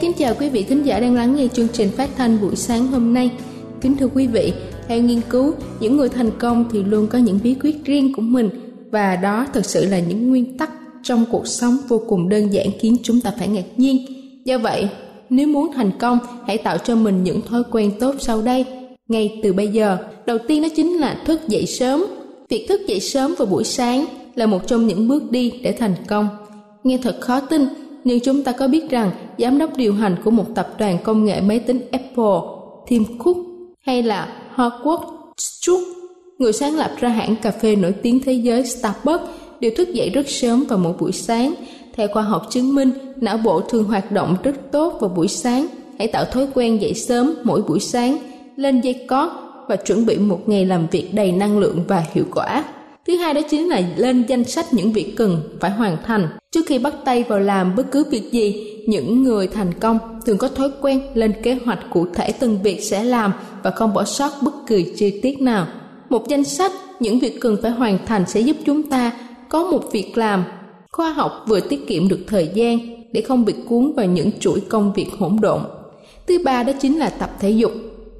Kính chào quý vị thính giả đang lắng nghe chương trình phát thanh buổi sáng hôm nay. Kính thưa quý vị, theo nghiên cứu, những người thành công thì luôn có những bí quyết riêng của mình và đó thực sự là những nguyên tắc trong cuộc sống vô cùng đơn giản khiến chúng ta phải ngạc nhiên. Do vậy, nếu muốn thành công, hãy tạo cho mình những thói quen tốt sau đây. Ngay từ bây giờ, đầu tiên đó chính là thức dậy sớm. Việc thức dậy sớm vào buổi sáng là một trong những bước đi để thành công. Nghe thật khó tin, nhưng chúng ta có biết rằng giám đốc điều hành của một tập đoàn công nghệ máy tính Apple, Tim Cook hay là Howard Schultz, người sáng lập ra hãng cà phê nổi tiếng thế giới Starbucks, đều thức dậy rất sớm vào mỗi buổi sáng. Theo khoa học chứng minh, não bộ thường hoạt động rất tốt vào buổi sáng. Hãy tạo thói quen dậy sớm mỗi buổi sáng, lên dây cót và chuẩn bị một ngày làm việc đầy năng lượng và hiệu quả. Thứ hai đó chính là lên danh sách những việc cần phải hoàn thành. Trước khi bắt tay vào làm bất cứ việc gì, những người thành công thường có thói quen lên kế hoạch cụ thể từng việc sẽ làm và không bỏ sót bất kỳ chi tiết nào. Một danh sách những việc cần phải hoàn thành sẽ giúp chúng ta có một việc làm khoa học vừa tiết kiệm được thời gian để không bị cuốn vào những chuỗi công việc hỗn độn. Thứ ba đó chính là tập thể dục.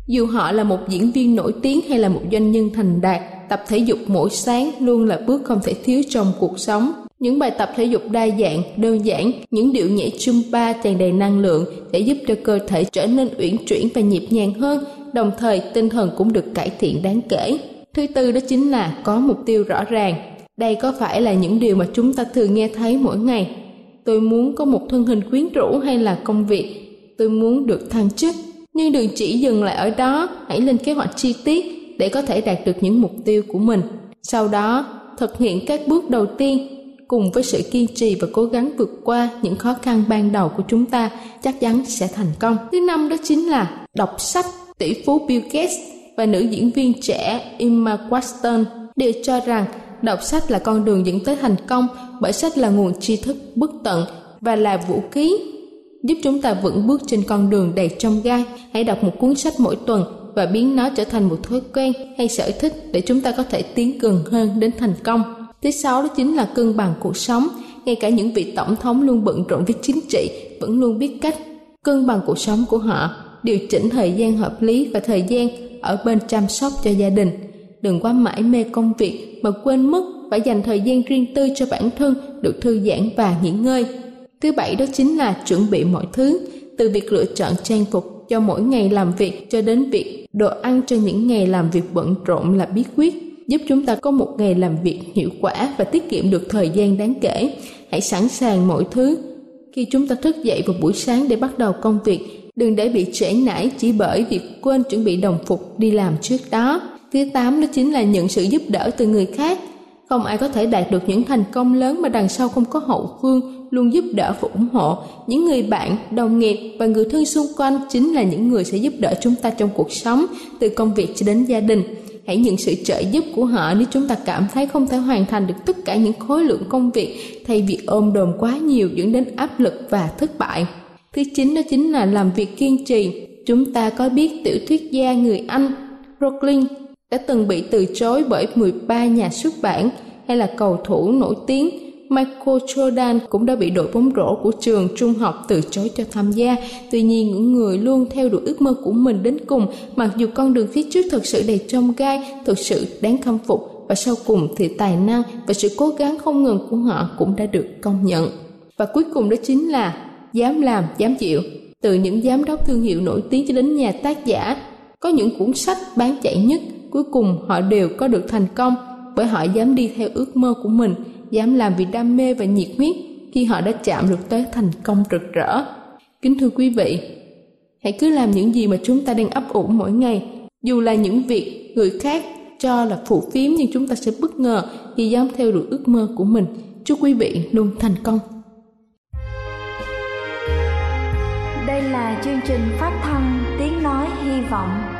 Dù họ là một diễn viên nổi tiếng hay là một doanh nhân thành đạt, tập thể dục mỗi sáng luôn là bước không thể thiếu trong cuộc sống. Những bài tập thể dục đa dạng, đơn giản, những điệu nhảy Zumba tràn đầy năng lượng để giúp cho cơ thể trở nên uyển chuyển và nhịp nhàng hơn, đồng thời tinh thần cũng được cải thiện đáng kể. Thứ tư đó chính là có mục tiêu rõ ràng. Đây có phải là những điều mà chúng ta thường nghe thấy mỗi ngày. Tôi muốn có một thân hình quyến rũ hay là công việc. Tôi muốn được thăng chức. Nhưng đừng chỉ dừng lại ở đó, hãy lên kế hoạch chi tiết để có thể đạt được những mục tiêu của mình. Sau đó, thực hiện các bước đầu tiên cùng với sự kiên trì và cố gắng vượt qua những khó khăn ban đầu của chúng ta chắc chắn sẽ thành công. Thứ năm đó chính là đọc sách. Tỷ phú Bill Gates và nữ diễn viên trẻ Emma Watson đều cho rằng đọc sách là con đường dẫn tới thành công bởi sách là nguồn tri thức bất tận và là vũ khí giúp chúng ta vững bước trên con đường đầy trong gai. Hãy đọc một cuốn sách mỗi tuần và biến nó trở thành một thói quen hay sở thích để chúng ta có thể tiến gần hơn đến thành công. Thứ sáu đó chính là cân bằng cuộc sống. Ngay cả những vị tổng thống luôn bận rộn với chính trị vẫn luôn biết cách cân bằng cuộc sống của họ, điều chỉnh thời gian hợp lý và thời gian ở bên chăm sóc cho gia đình. Đừng quá mãi mê công việc mà quên mất phải dành thời gian riêng tư cho bản thân được thư giãn và nghỉ ngơi. Thứ bảy đó chính là chuẩn bị mọi thứ, từ việc lựa chọn trang phục cho mỗi ngày làm việc cho đến việc đồ ăn cho những ngày làm việc bận rộn là bí quyết giúp chúng ta có một ngày làm việc hiệu quả và tiết kiệm được thời gian đáng kể. Hãy sẵn sàng mọi thứ. Khi chúng ta thức dậy vào buổi sáng để bắt đầu công việc, đừng để bị trễ nải chỉ bởi việc quên chuẩn bị đồng phục đi làm trước đó. Thứ tám đó chính là nhận sự giúp đỡ từ người khác không ai có thể đạt được những thành công lớn mà đằng sau không có hậu phương, luôn giúp đỡ và ủng hộ. Những người bạn, đồng nghiệp và người thân xung quanh chính là những người sẽ giúp đỡ chúng ta trong cuộc sống, từ công việc cho đến gia đình. Hãy nhận sự trợ giúp của họ nếu chúng ta cảm thấy không thể hoàn thành được tất cả những khối lượng công việc, thay vì ôm đồm quá nhiều dẫn đến áp lực và thất bại. Thứ chín đó chính là làm việc kiên trì. Chúng ta có biết tiểu thuyết gia người anh Brooklyn đã từng bị từ chối bởi 13 nhà xuất bản hay là cầu thủ nổi tiếng Michael Jordan cũng đã bị đội bóng rổ của trường trung học từ chối cho tham gia. Tuy nhiên, những người luôn theo đuổi ước mơ của mình đến cùng, mặc dù con đường phía trước thật sự đầy trông gai, thực sự đáng khâm phục và sau cùng thì tài năng và sự cố gắng không ngừng của họ cũng đã được công nhận. Và cuối cùng đó chính là dám làm, dám chịu. Từ những giám đốc thương hiệu nổi tiếng cho đến nhà tác giả, có những cuốn sách bán chạy nhất, cuối cùng họ đều có được thành công bởi họ dám đi theo ước mơ của mình dám làm vì đam mê và nhiệt huyết khi họ đã chạm được tới thành công rực rỡ. Kính thưa quý vị, hãy cứ làm những gì mà chúng ta đang ấp ủ mỗi ngày, dù là những việc người khác cho là phụ phím nhưng chúng ta sẽ bất ngờ khi dám theo đuổi ước mơ của mình. Chúc quý vị luôn thành công. Đây là chương trình phát thanh Tiếng Nói Hy Vọng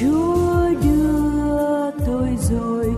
Chúa đưa tôi rồi.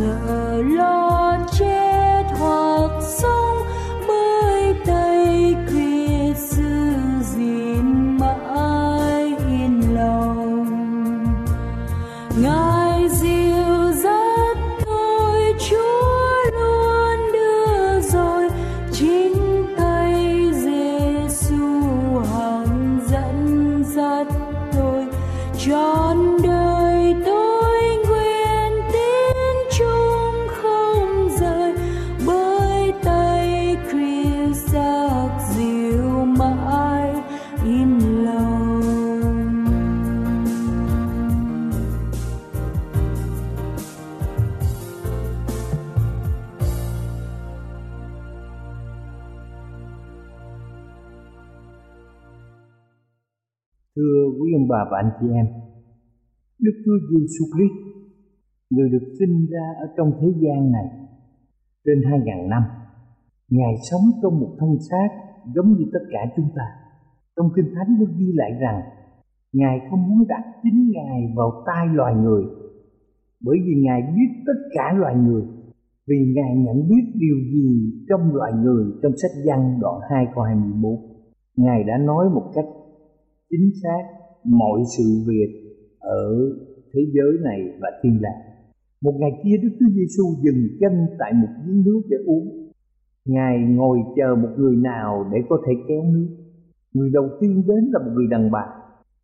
deserve. Thưa quý ông bà và anh chị em, Đức Chúa Giêsu Christ, người được sinh ra ở trong thế gian này trên hai ngàn năm, Ngài sống trong một thân xác giống như tất cả chúng ta. Trong Kinh Thánh có ghi lại rằng Ngài không muốn đặt chính Ngài vào tay loài người bởi vì Ngài biết tất cả loài người vì Ngài nhận biết điều gì trong loài người trong sách văn đoạn 2 câu 24. Ngài đã nói một cách chính xác mọi sự việc ở thế giới này và thiên đàng. Một ngày kia Đức Chúa Giêsu dừng chân tại một giếng nước để uống. Ngài ngồi chờ một người nào để có thể kéo nước. Người đầu tiên đến là một người đàn bà.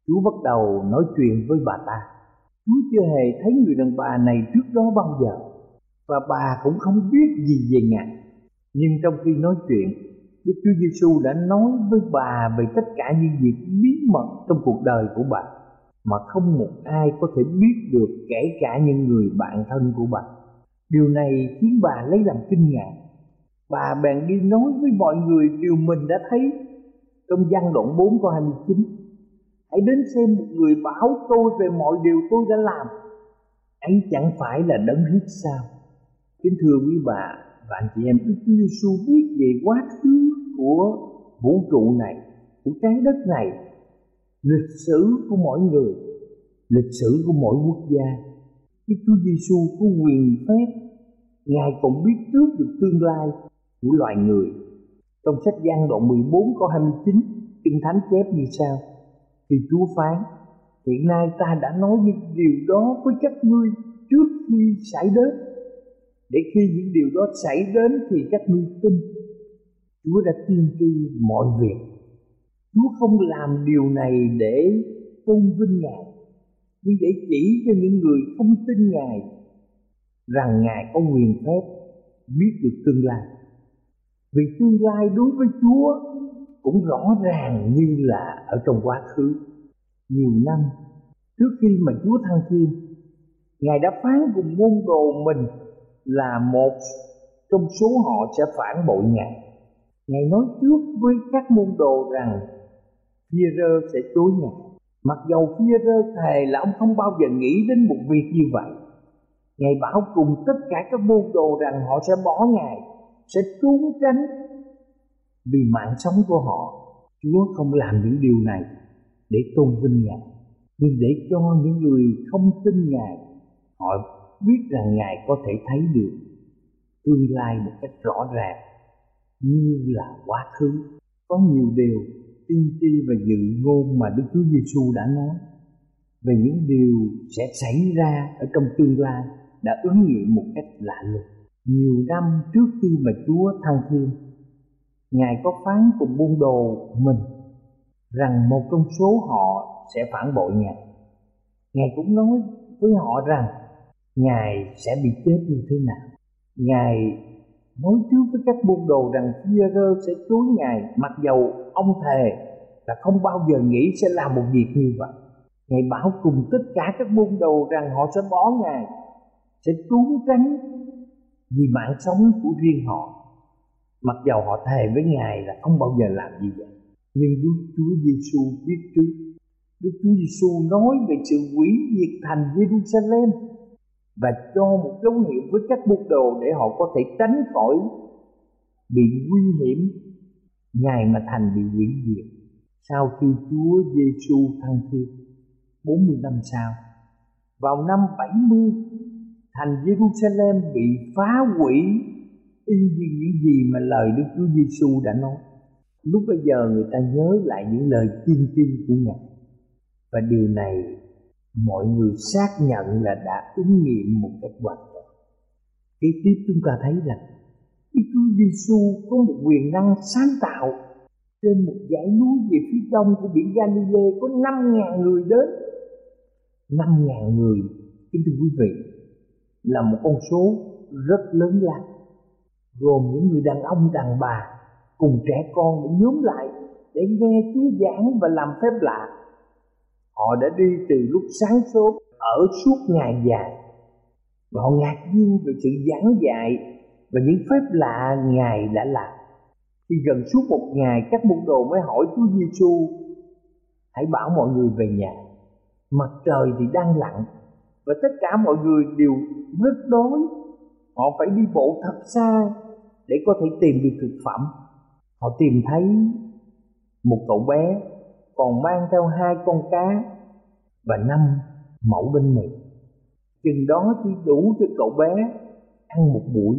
Chúa bắt đầu nói chuyện với bà ta. Chúa chưa hề thấy người đàn bà này trước đó bao giờ và bà cũng không biết gì về Ngài. Nhưng trong khi nói chuyện, Đức Chúa Giêsu đã nói với bà về tất cả những việc bí mật trong cuộc đời của bà, mà không một ai có thể biết được kể cả những người bạn thân của bà. Điều này khiến bà lấy làm kinh ngạc. Bà bèn đi nói với mọi người điều mình đã thấy trong văn đoạn 4 câu 29. Hãy đến xem một người báo tôi về mọi điều tôi đã làm. Ấy chẳng phải là đấng hít sao? Kính thưa quý bà và anh chị em, Đức Chúa Giêsu biết về quá khứ của vũ trụ này, của trái đất này, lịch sử của mỗi người, lịch sử của mỗi quốc gia. Đức Chúa Giêsu có quyền phép, Ngài còn biết trước được tương lai của loài người. Trong sách Giăng đoạn 14 câu 29, Kinh Thánh chép như sau: Thì Chúa phán, hiện nay ta đã nói những điều đó với các ngươi trước khi xảy đến để khi những điều đó xảy đến thì các ngươi tin. Chúa đã tiên tri mọi việc. Chúa không làm điều này để tôn vinh Ngài, Nhưng để chỉ cho những người không tin Ngài Rằng Ngài có quyền phép biết được tương lai. Vì tương lai đối với Chúa cũng rõ ràng như là ở trong quá khứ. Nhiều năm trước khi mà Chúa thăng thiên, Ngài đã phán cùng môn đồ mình là một trong số họ sẽ phản bội Ngài. Ngài nói trước với các môn đồ rằng Phi-rơ sẽ chối Ngài. Mặc dầu Phi-rơ thề là ông không bao giờ nghĩ đến một việc như vậy. Ngài bảo cùng tất cả các môn đồ rằng họ sẽ bỏ Ngài, sẽ trốn tránh vì mạng sống của họ. Chúa không làm những điều này để tôn vinh Ngài, nhưng để cho những người không tin Ngài họ biết rằng Ngài có thể thấy được tương lai một cách rõ ràng như là quá khứ. Có nhiều điều tiên tri và dự ngôn mà Đức Chúa Giêsu đã nói về những điều sẽ xảy ra ở trong tương lai đã ứng nghiệm một cách lạ lùng. Nhiều năm trước khi mà Chúa thăng thiên, Ngài có phán cùng buôn đồ mình rằng một trong số họ sẽ phản bội Ngài. Ngài cũng nói với họ rằng Ngài sẽ bị chết như thế nào. Ngài nói trước với các môn đồ rằng Phi-rơ sẽ chối Ngài mặc dầu ông thề là không bao giờ nghĩ sẽ làm một việc như vậy. Ngài bảo cùng tất cả các môn đồ rằng họ sẽ bỏ Ngài, sẽ trốn tránh vì mạng sống của riêng họ. Mặc dầu họ thề với Ngài là không bao giờ làm như vậy. Nhưng Đức Chúa Giêsu biết trước. Đức Chúa Giêsu nói về sự hủy diệt thành Jerusalem và cho một dấu hiệu với các môn đồ để họ có thể tránh khỏi bị nguy hiểm. Ngày mà thành bị hủy diệt sau khi Chúa Giêsu thăng thiên 40 năm sau. Vào năm 70 thành Jerusalem bị phá hủy y như những gì mà lời Đức Chúa Giêsu đã nói. Lúc bây giờ người ta nhớ lại những lời tiên tri của Ngài. Và điều này mọi người xác nhận là đã ứng nghiệm một cách hoàn toàn. Kế tiếp chúng ta thấy rằng Đức Chúa Giêsu có một quyền năng sáng tạo trên một dãy núi về phía đông của biển Galilee có năm ngàn người đến. năm ngàn người, kính thưa quý vị, là một con số rất lớn lao gồm những người đàn ông đàn bà cùng trẻ con để nhóm lại để nghe Chúa giảng và làm phép lạ họ đã đi từ lúc sáng sớm ở suốt ngày dài. Và họ ngạc nhiên về sự giảng dạy và những phép lạ ngài đã làm. Khi gần suốt một ngày, các môn đồ mới hỏi Chúa Giêsu hãy bảo mọi người về nhà. Mặt trời thì đang lặn, và tất cả mọi người đều rất đói. Họ phải đi bộ thật xa để có thể tìm được thực phẩm. Họ tìm thấy một cậu bé còn mang theo hai con cá và năm mẫu bánh mì. Chừng đó chỉ đủ cho cậu bé ăn một buổi.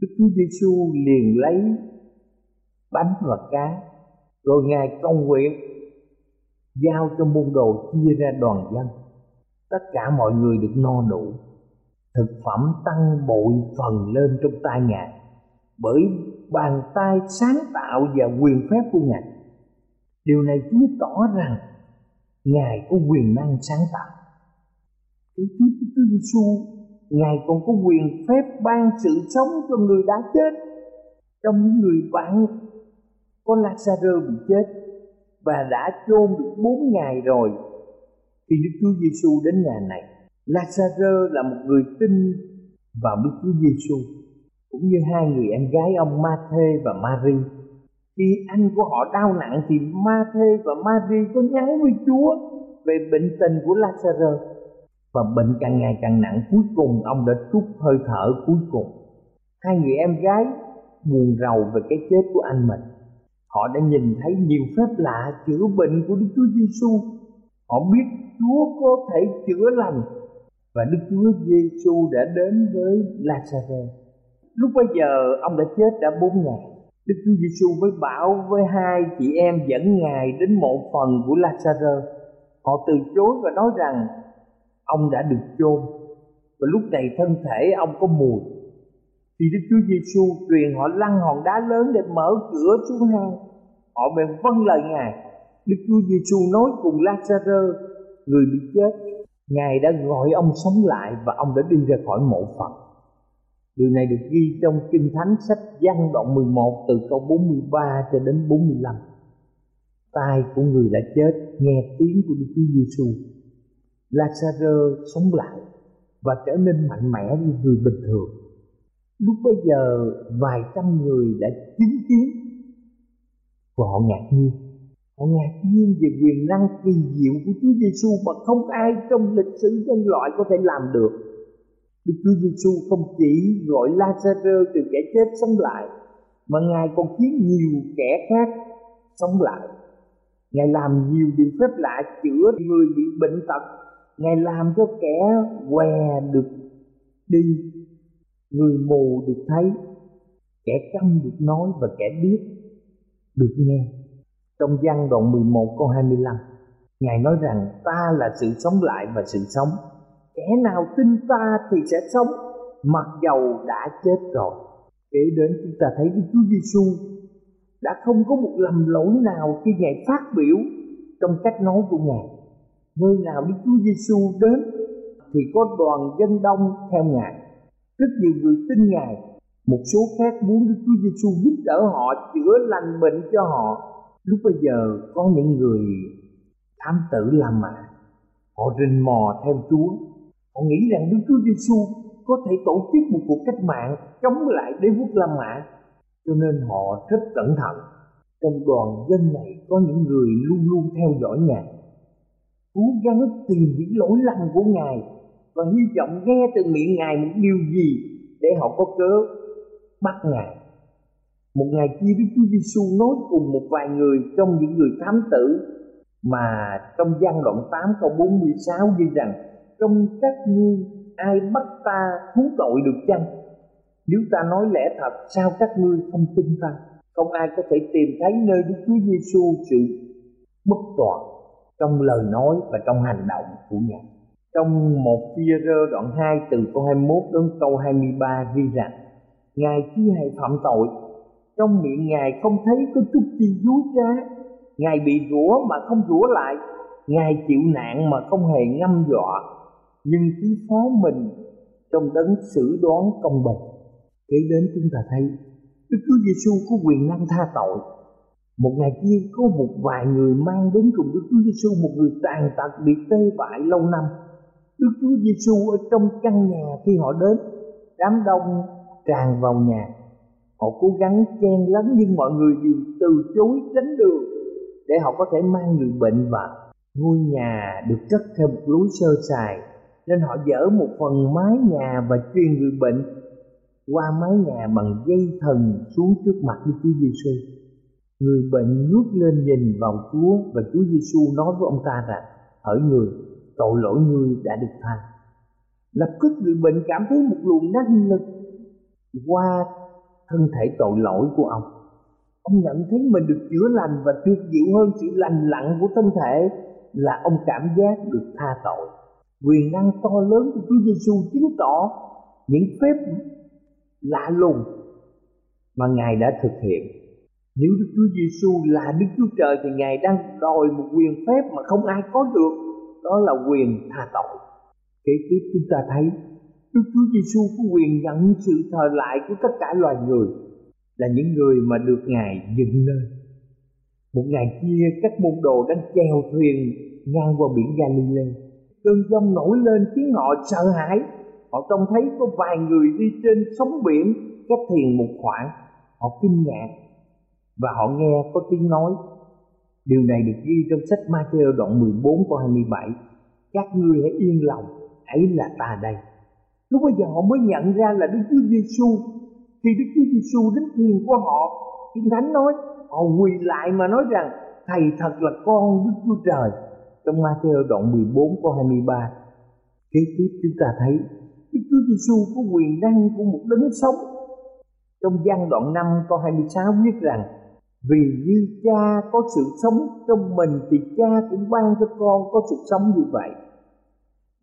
Đức chúa giêsu liền lấy bánh và cá, rồi ngài cầu nguyện giao cho môn đồ chia ra đoàn dân. Tất cả mọi người được no đủ. Thực phẩm tăng bội phần lên trong tay ngài, bởi bàn tay sáng tạo và quyền phép của ngài điều này chứng tỏ rằng ngài có quyền năng sáng tạo. Cái Chúa Chúa Giêsu ngài còn có quyền phép ban sự sống cho người đã chết. Trong những người bạn có Lazarus bị chết và đã chôn được bốn ngày rồi, khi Đức Chúa Giêsu đến nhà này Lazarus là một người tin vào Đức Chúa Giêsu cũng như hai người em gái ông Ma-thê và Marie khi anh của họ đau nặng thì Ma-thê và Mary có nhắn với Chúa về bệnh tình của Lazarus và bệnh càng ngày càng nặng, cuối cùng ông đã trút hơi thở cuối cùng. Hai người em gái buồn rầu về cái chết của anh mình. Họ đã nhìn thấy nhiều phép lạ chữa bệnh của Đức Chúa Giêsu. Họ biết Chúa có thể chữa lành và Đức Chúa Giêsu đã đến với Lazarus. Lúc bây giờ, ông đã chết đã bốn ngày. Đức Chúa Giêsu mới bảo với hai chị em dẫn ngài đến mộ phần của Lazaro. Họ từ chối và nói rằng ông đã được chôn và lúc này thân thể ông có mùi. Thì Đức Chúa Giêsu truyền họ lăn hòn đá lớn để mở cửa xuống hang. Họ bèn vâng lời ngài. Đức Chúa Giêsu nói cùng Lazaro, người bị chết Ngài đã gọi ông sống lại và ông đã đi ra khỏi mộ phần. Điều này được ghi trong Kinh Thánh sách Giăng đoạn 11 từ câu 43 cho đến 45. Tai của người đã chết, nghe tiếng của Đức Chúa Giêsu. Lazarus sống lại và trở nên mạnh mẽ như người bình thường. Lúc bây giờ, vài trăm người đã chứng kiến và họ ngạc nhiên Họ ngạc nhiên về quyền năng kỳ diệu của Chúa Giêsu mà không ai trong lịch sử nhân loại có thể làm được. Đức Chúa Giêsu không chỉ gọi Lazarus từ kẻ chết sống lại, mà Ngài còn khiến nhiều kẻ khác sống lại. Ngài làm nhiều điều phép lạ chữa người bị bệnh tật. Ngài làm cho kẻ què được đi, người mù được thấy, kẻ câm được nói và kẻ điếc được nghe trong văn đoạn 11 câu 25 Ngài nói rằng ta là sự sống lại và sự sống Kẻ nào tin ta thì sẽ sống. Mặc dầu đã chết rồi. Kể đến chúng ta thấy Đức Chúa Giêsu đã không có một lầm lỗi nào khi Ngài phát biểu trong cách nói của Ngài. Nơi nào Đức Chúa Giêsu đến thì có đoàn dân đông theo Ngài. Rất nhiều người tin Ngài, một số khác muốn Đức Chúa Giêsu giúp đỡ họ chữa lành bệnh cho họ. Lúc bây giờ có những người thám tử La Mã. Họ rình mò theo Chúa họ nghĩ rằng Đức Chúa Giêsu có thể tổ chức một cuộc cách mạng chống lại đế quốc La Mã. Cho nên họ rất cẩn thận. Trong đoàn dân này có những người luôn luôn theo dõi Ngài. Cố gắng tìm những lỗi lầm của Ngài và hy vọng nghe từ miệng Ngài một điều gì để họ có cớ bắt Ngài. Một ngày kia Đức Chúa Giêsu nói cùng một vài người trong những người thám tử mà trong gian đoạn 8 câu 46 ghi rằng trong các ngươi ai bắt ta thú tội được chăng? Nếu ta nói lẽ thật, sao các ngươi không tin ta? Không ai có thể tìm thấy nơi Đức Chúa Giêsu sự bất toàn trong lời nói và trong hành động của Ngài. Trong một phi rơ đoạn 2 từ câu 21 đến câu 23 ghi rằng, Ngài chưa hề phạm tội trong miệng ngài không thấy có chút chi dối trá ngài bị rủa mà không rủa lại ngài chịu nạn mà không hề ngâm dọa nhưng cứ phó mình trong đấng xử đoán công bình. Kể đến chúng ta thấy, Đức Chúa Giêsu có quyền năng tha tội. Một ngày kia có một vài người mang đến cùng Đức Chúa Giêsu một người tàn tật bị tê bại lâu năm. Đức Chúa Giêsu ở trong căn nhà khi họ đến, đám đông tràn vào nhà. Họ cố gắng chen lấn nhưng mọi người đều từ chối tránh đường để họ có thể mang người bệnh vào ngôi nhà được cất theo một lối sơ sài nên họ dỡ một phần mái nhà và truyền người bệnh qua mái nhà bằng dây thần xuống trước mặt Đức Chúa Giêsu. Người bệnh ngước lên nhìn vào Chúa và Chúa Giêsu nói với ông ta rằng: "Hỡi người, tội lỗi ngươi đã được tha." Lập tức người bệnh cảm thấy một luồng năng lực qua thân thể tội lỗi của ông. Ông nhận thấy mình được chữa lành và tuyệt diệu hơn sự lành lặn của thân thể là ông cảm giác được tha tội. Quyền năng to lớn của Chúa Giêsu chứng tỏ những phép lạ lùng mà Ngài đã thực hiện. Nếu Đức Chúa Giêsu là Đức Chúa Trời thì Ngài đang đòi một quyền phép mà không ai có được, đó là quyền tha tội. Kế tiếp chúng ta thấy Đức Chúa Giêsu có quyền nhận sự thờ lại của tất cả loài người là những người mà được Ngài dựng nên. Một ngày kia các môn đồ đang chèo thuyền ngang qua biển Galilee. Cơn giông nổi lên khiến họ sợ hãi. Họ trông thấy có vài người đi trên sóng biển, cách thiền một khoảng. Họ kinh ngạc và họ nghe có tiếng nói. Điều này được ghi trong sách Matthew đoạn 14 câu 27 các ngươi hãy yên lòng, ấy là ta đây. Lúc bây giờ họ mới nhận ra là Đức Chúa Giêsu khi Đức Chúa Giêsu đến thuyền của họ, Kinh Thánh nói, họ quỳ lại mà nói rằng, thầy thật là con Đức Chúa Trời trong Matthew đoạn 14 câu 23 kế tiếp chúng ta thấy Đức Chúa Giêsu có quyền năng của một đấng sống. Trong gian đoạn 5 câu 26 viết rằng, Vì như cha có sự sống trong mình thì cha cũng ban cho con có sự sống như vậy.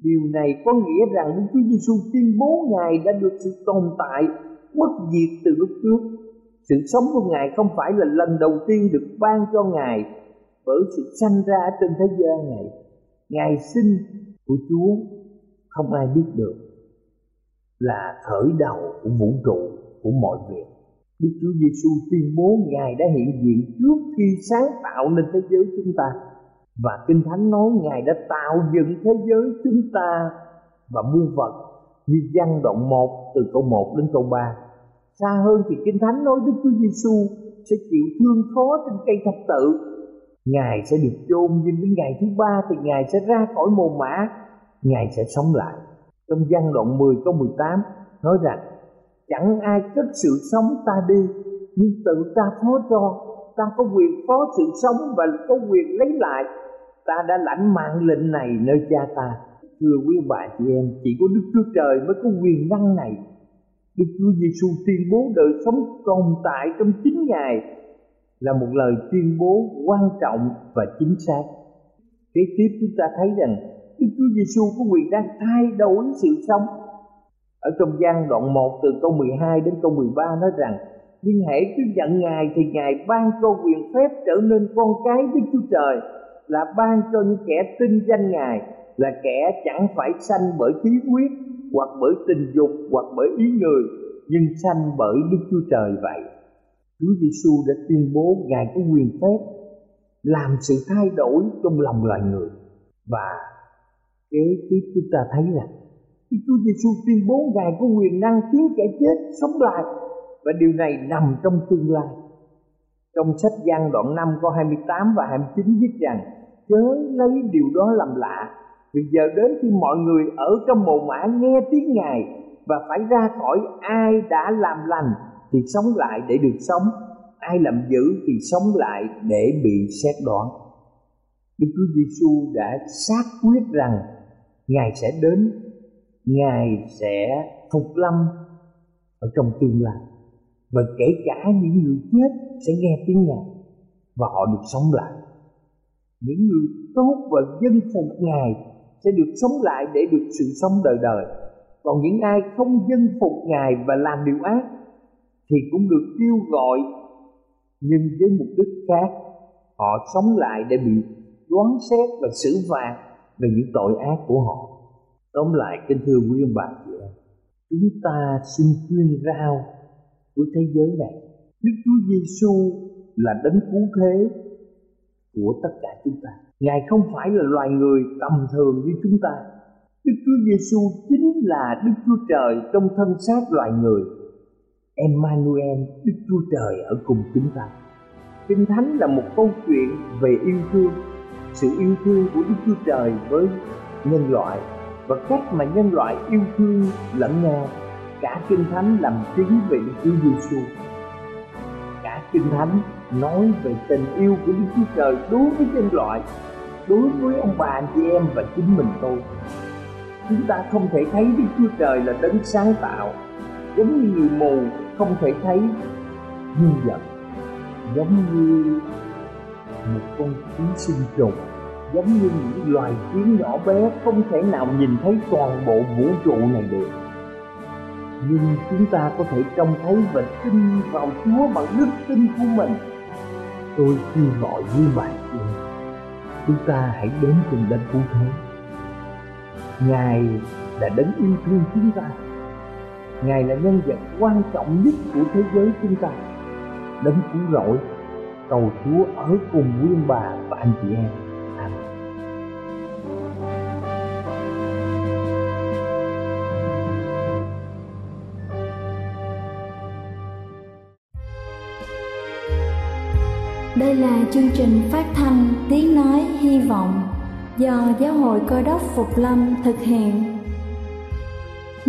Điều này có nghĩa rằng Đức Chúa Giêsu tuyên bố Ngài đã được sự tồn tại, bất diệt từ lúc trước. Sự sống của Ngài không phải là lần đầu tiên được ban cho Ngài bởi sự sanh ra trên thế gian này. ngày sinh của Chúa không ai biết được, là khởi đầu của vũ trụ, của mọi việc Đức Chúa Giêsu tuyên bố Ngài đã hiện diện trước khi sáng tạo nên thế giới chúng ta và Kinh Thánh nói Ngài đã tạo dựng thế giới chúng ta và muôn vật như văn đoạn 1 từ câu 1 đến câu 3 xa hơn thì Kinh Thánh nói Đức Chúa Giêsu sẽ chịu thương khó trên cây thập tự Ngài sẽ được chôn nhưng đến ngày thứ ba thì Ngài sẽ ra khỏi mồ mã Ngài sẽ sống lại. Trong văn đoạn 10 câu 18 nói rằng, chẳng ai cất sự sống ta đi, nhưng tự ta phó cho. Ta có quyền phó sự sống và có quyền lấy lại. Ta đã lãnh mạng lệnh này nơi cha ta. Thưa quý bà chị em, chỉ có đức chúa trời mới có quyền năng này. Đức chúa giêsu tuyên bố đời sống tồn tại trong chính ngài là một lời tuyên bố quan trọng và chính xác kế tiếp chúng ta thấy rằng Đức Chúa Giêsu có quyền đang thay đổi sự sống. Ở trong gian đoạn 1 từ câu 12 đến câu 13 nói rằng, Nhưng hãy cứ nhận Ngài thì Ngài ban cho quyền phép trở nên con cái Đức Chúa Trời, Là ban cho những kẻ tin danh Ngài, Là kẻ chẳng phải sanh bởi khí huyết, Hoặc bởi tình dục, hoặc bởi ý người, Nhưng sanh bởi Đức Chúa Trời vậy Chúa Giêsu đã tuyên bố Ngài có quyền phép làm sự thay đổi trong lòng loài người và Kế tiếp chúng ta thấy là Đức Chúa Giêsu tuyên bố Ngài có quyền năng khiến kẻ chết sống lại và điều này nằm trong tương lai. Trong sách Giăng đoạn 5 câu 28 và 29 viết rằng, chớ lấy điều đó làm lạ, vì giờ đến khi mọi người ở trong mồ mã nghe tiếng Ngài và phải ra khỏi ai đã làm lành thì sống lại để được sống. Ai làm dữ thì sống lại để bị xét đoán. Đức Chúa Giêsu đã xác quyết rằng Ngài sẽ đến, Ngài sẽ phục lâm ở trong tương lai. Và kể cả những người chết sẽ nghe tiếng Ngài và họ được sống lại. Những người tốt và dân phục Ngài sẽ được sống lại để được sự sống đời đời. Còn những ai không dân phục Ngài và làm điều ác thì cũng được kêu gọi, nhưng với mục đích khác, họ sống lại để bị đoán xét và xử phạt về những tội ác của họ. Tóm lại, kính thưa quý ông bà chị em, chúng ta xin tuyên rao của thế giới này. Đức chúa giêsu là đấng cứu thế của tất cả chúng ta. Ngài không phải là loài người tầm thường như chúng ta. Đức chúa giêsu chính là đức chúa trời trong thân xác loài người emmanuel đức chúa trời ở cùng chúng ta Kinh Thánh là một câu chuyện về yêu thương, sự yêu thương của Đức Chúa Trời với nhân loại và cách mà nhân loại yêu thương lẫn nhau. Cả Kinh Thánh làm chứng về Đức Chúa Giêsu. Cả Kinh Thánh nói về tình yêu của Đức Chúa Trời đối với nhân loại, đối với ông bà anh chị em và chính mình tôi. Chúng ta không thể thấy Đức Chúa Trời là đấng sáng tạo, giống như người mù không thể thấy nhân vật giống như một con ký sinh trùng, giống như những loài kiến nhỏ bé không thể nào nhìn thấy toàn bộ vũ trụ này được. Nhưng chúng ta có thể trông thấy và tin vào Chúa bằng đức tin của mình. Tôi kêu gọi như bạn chúng ta hãy đến cùng đấng cứu thế. Ngài đã đấng yêu thương chúng ta ngài là nhân vật quan trọng nhất của thế giới chúng ta đấng cứu rỗi, cầu Chúa ở cùng quý bà và anh chị em. Amen. Đây là chương trình phát thanh Tiếng Nói Hy Vọng do Giáo hội Cơ đốc Phục Lâm thực hiện.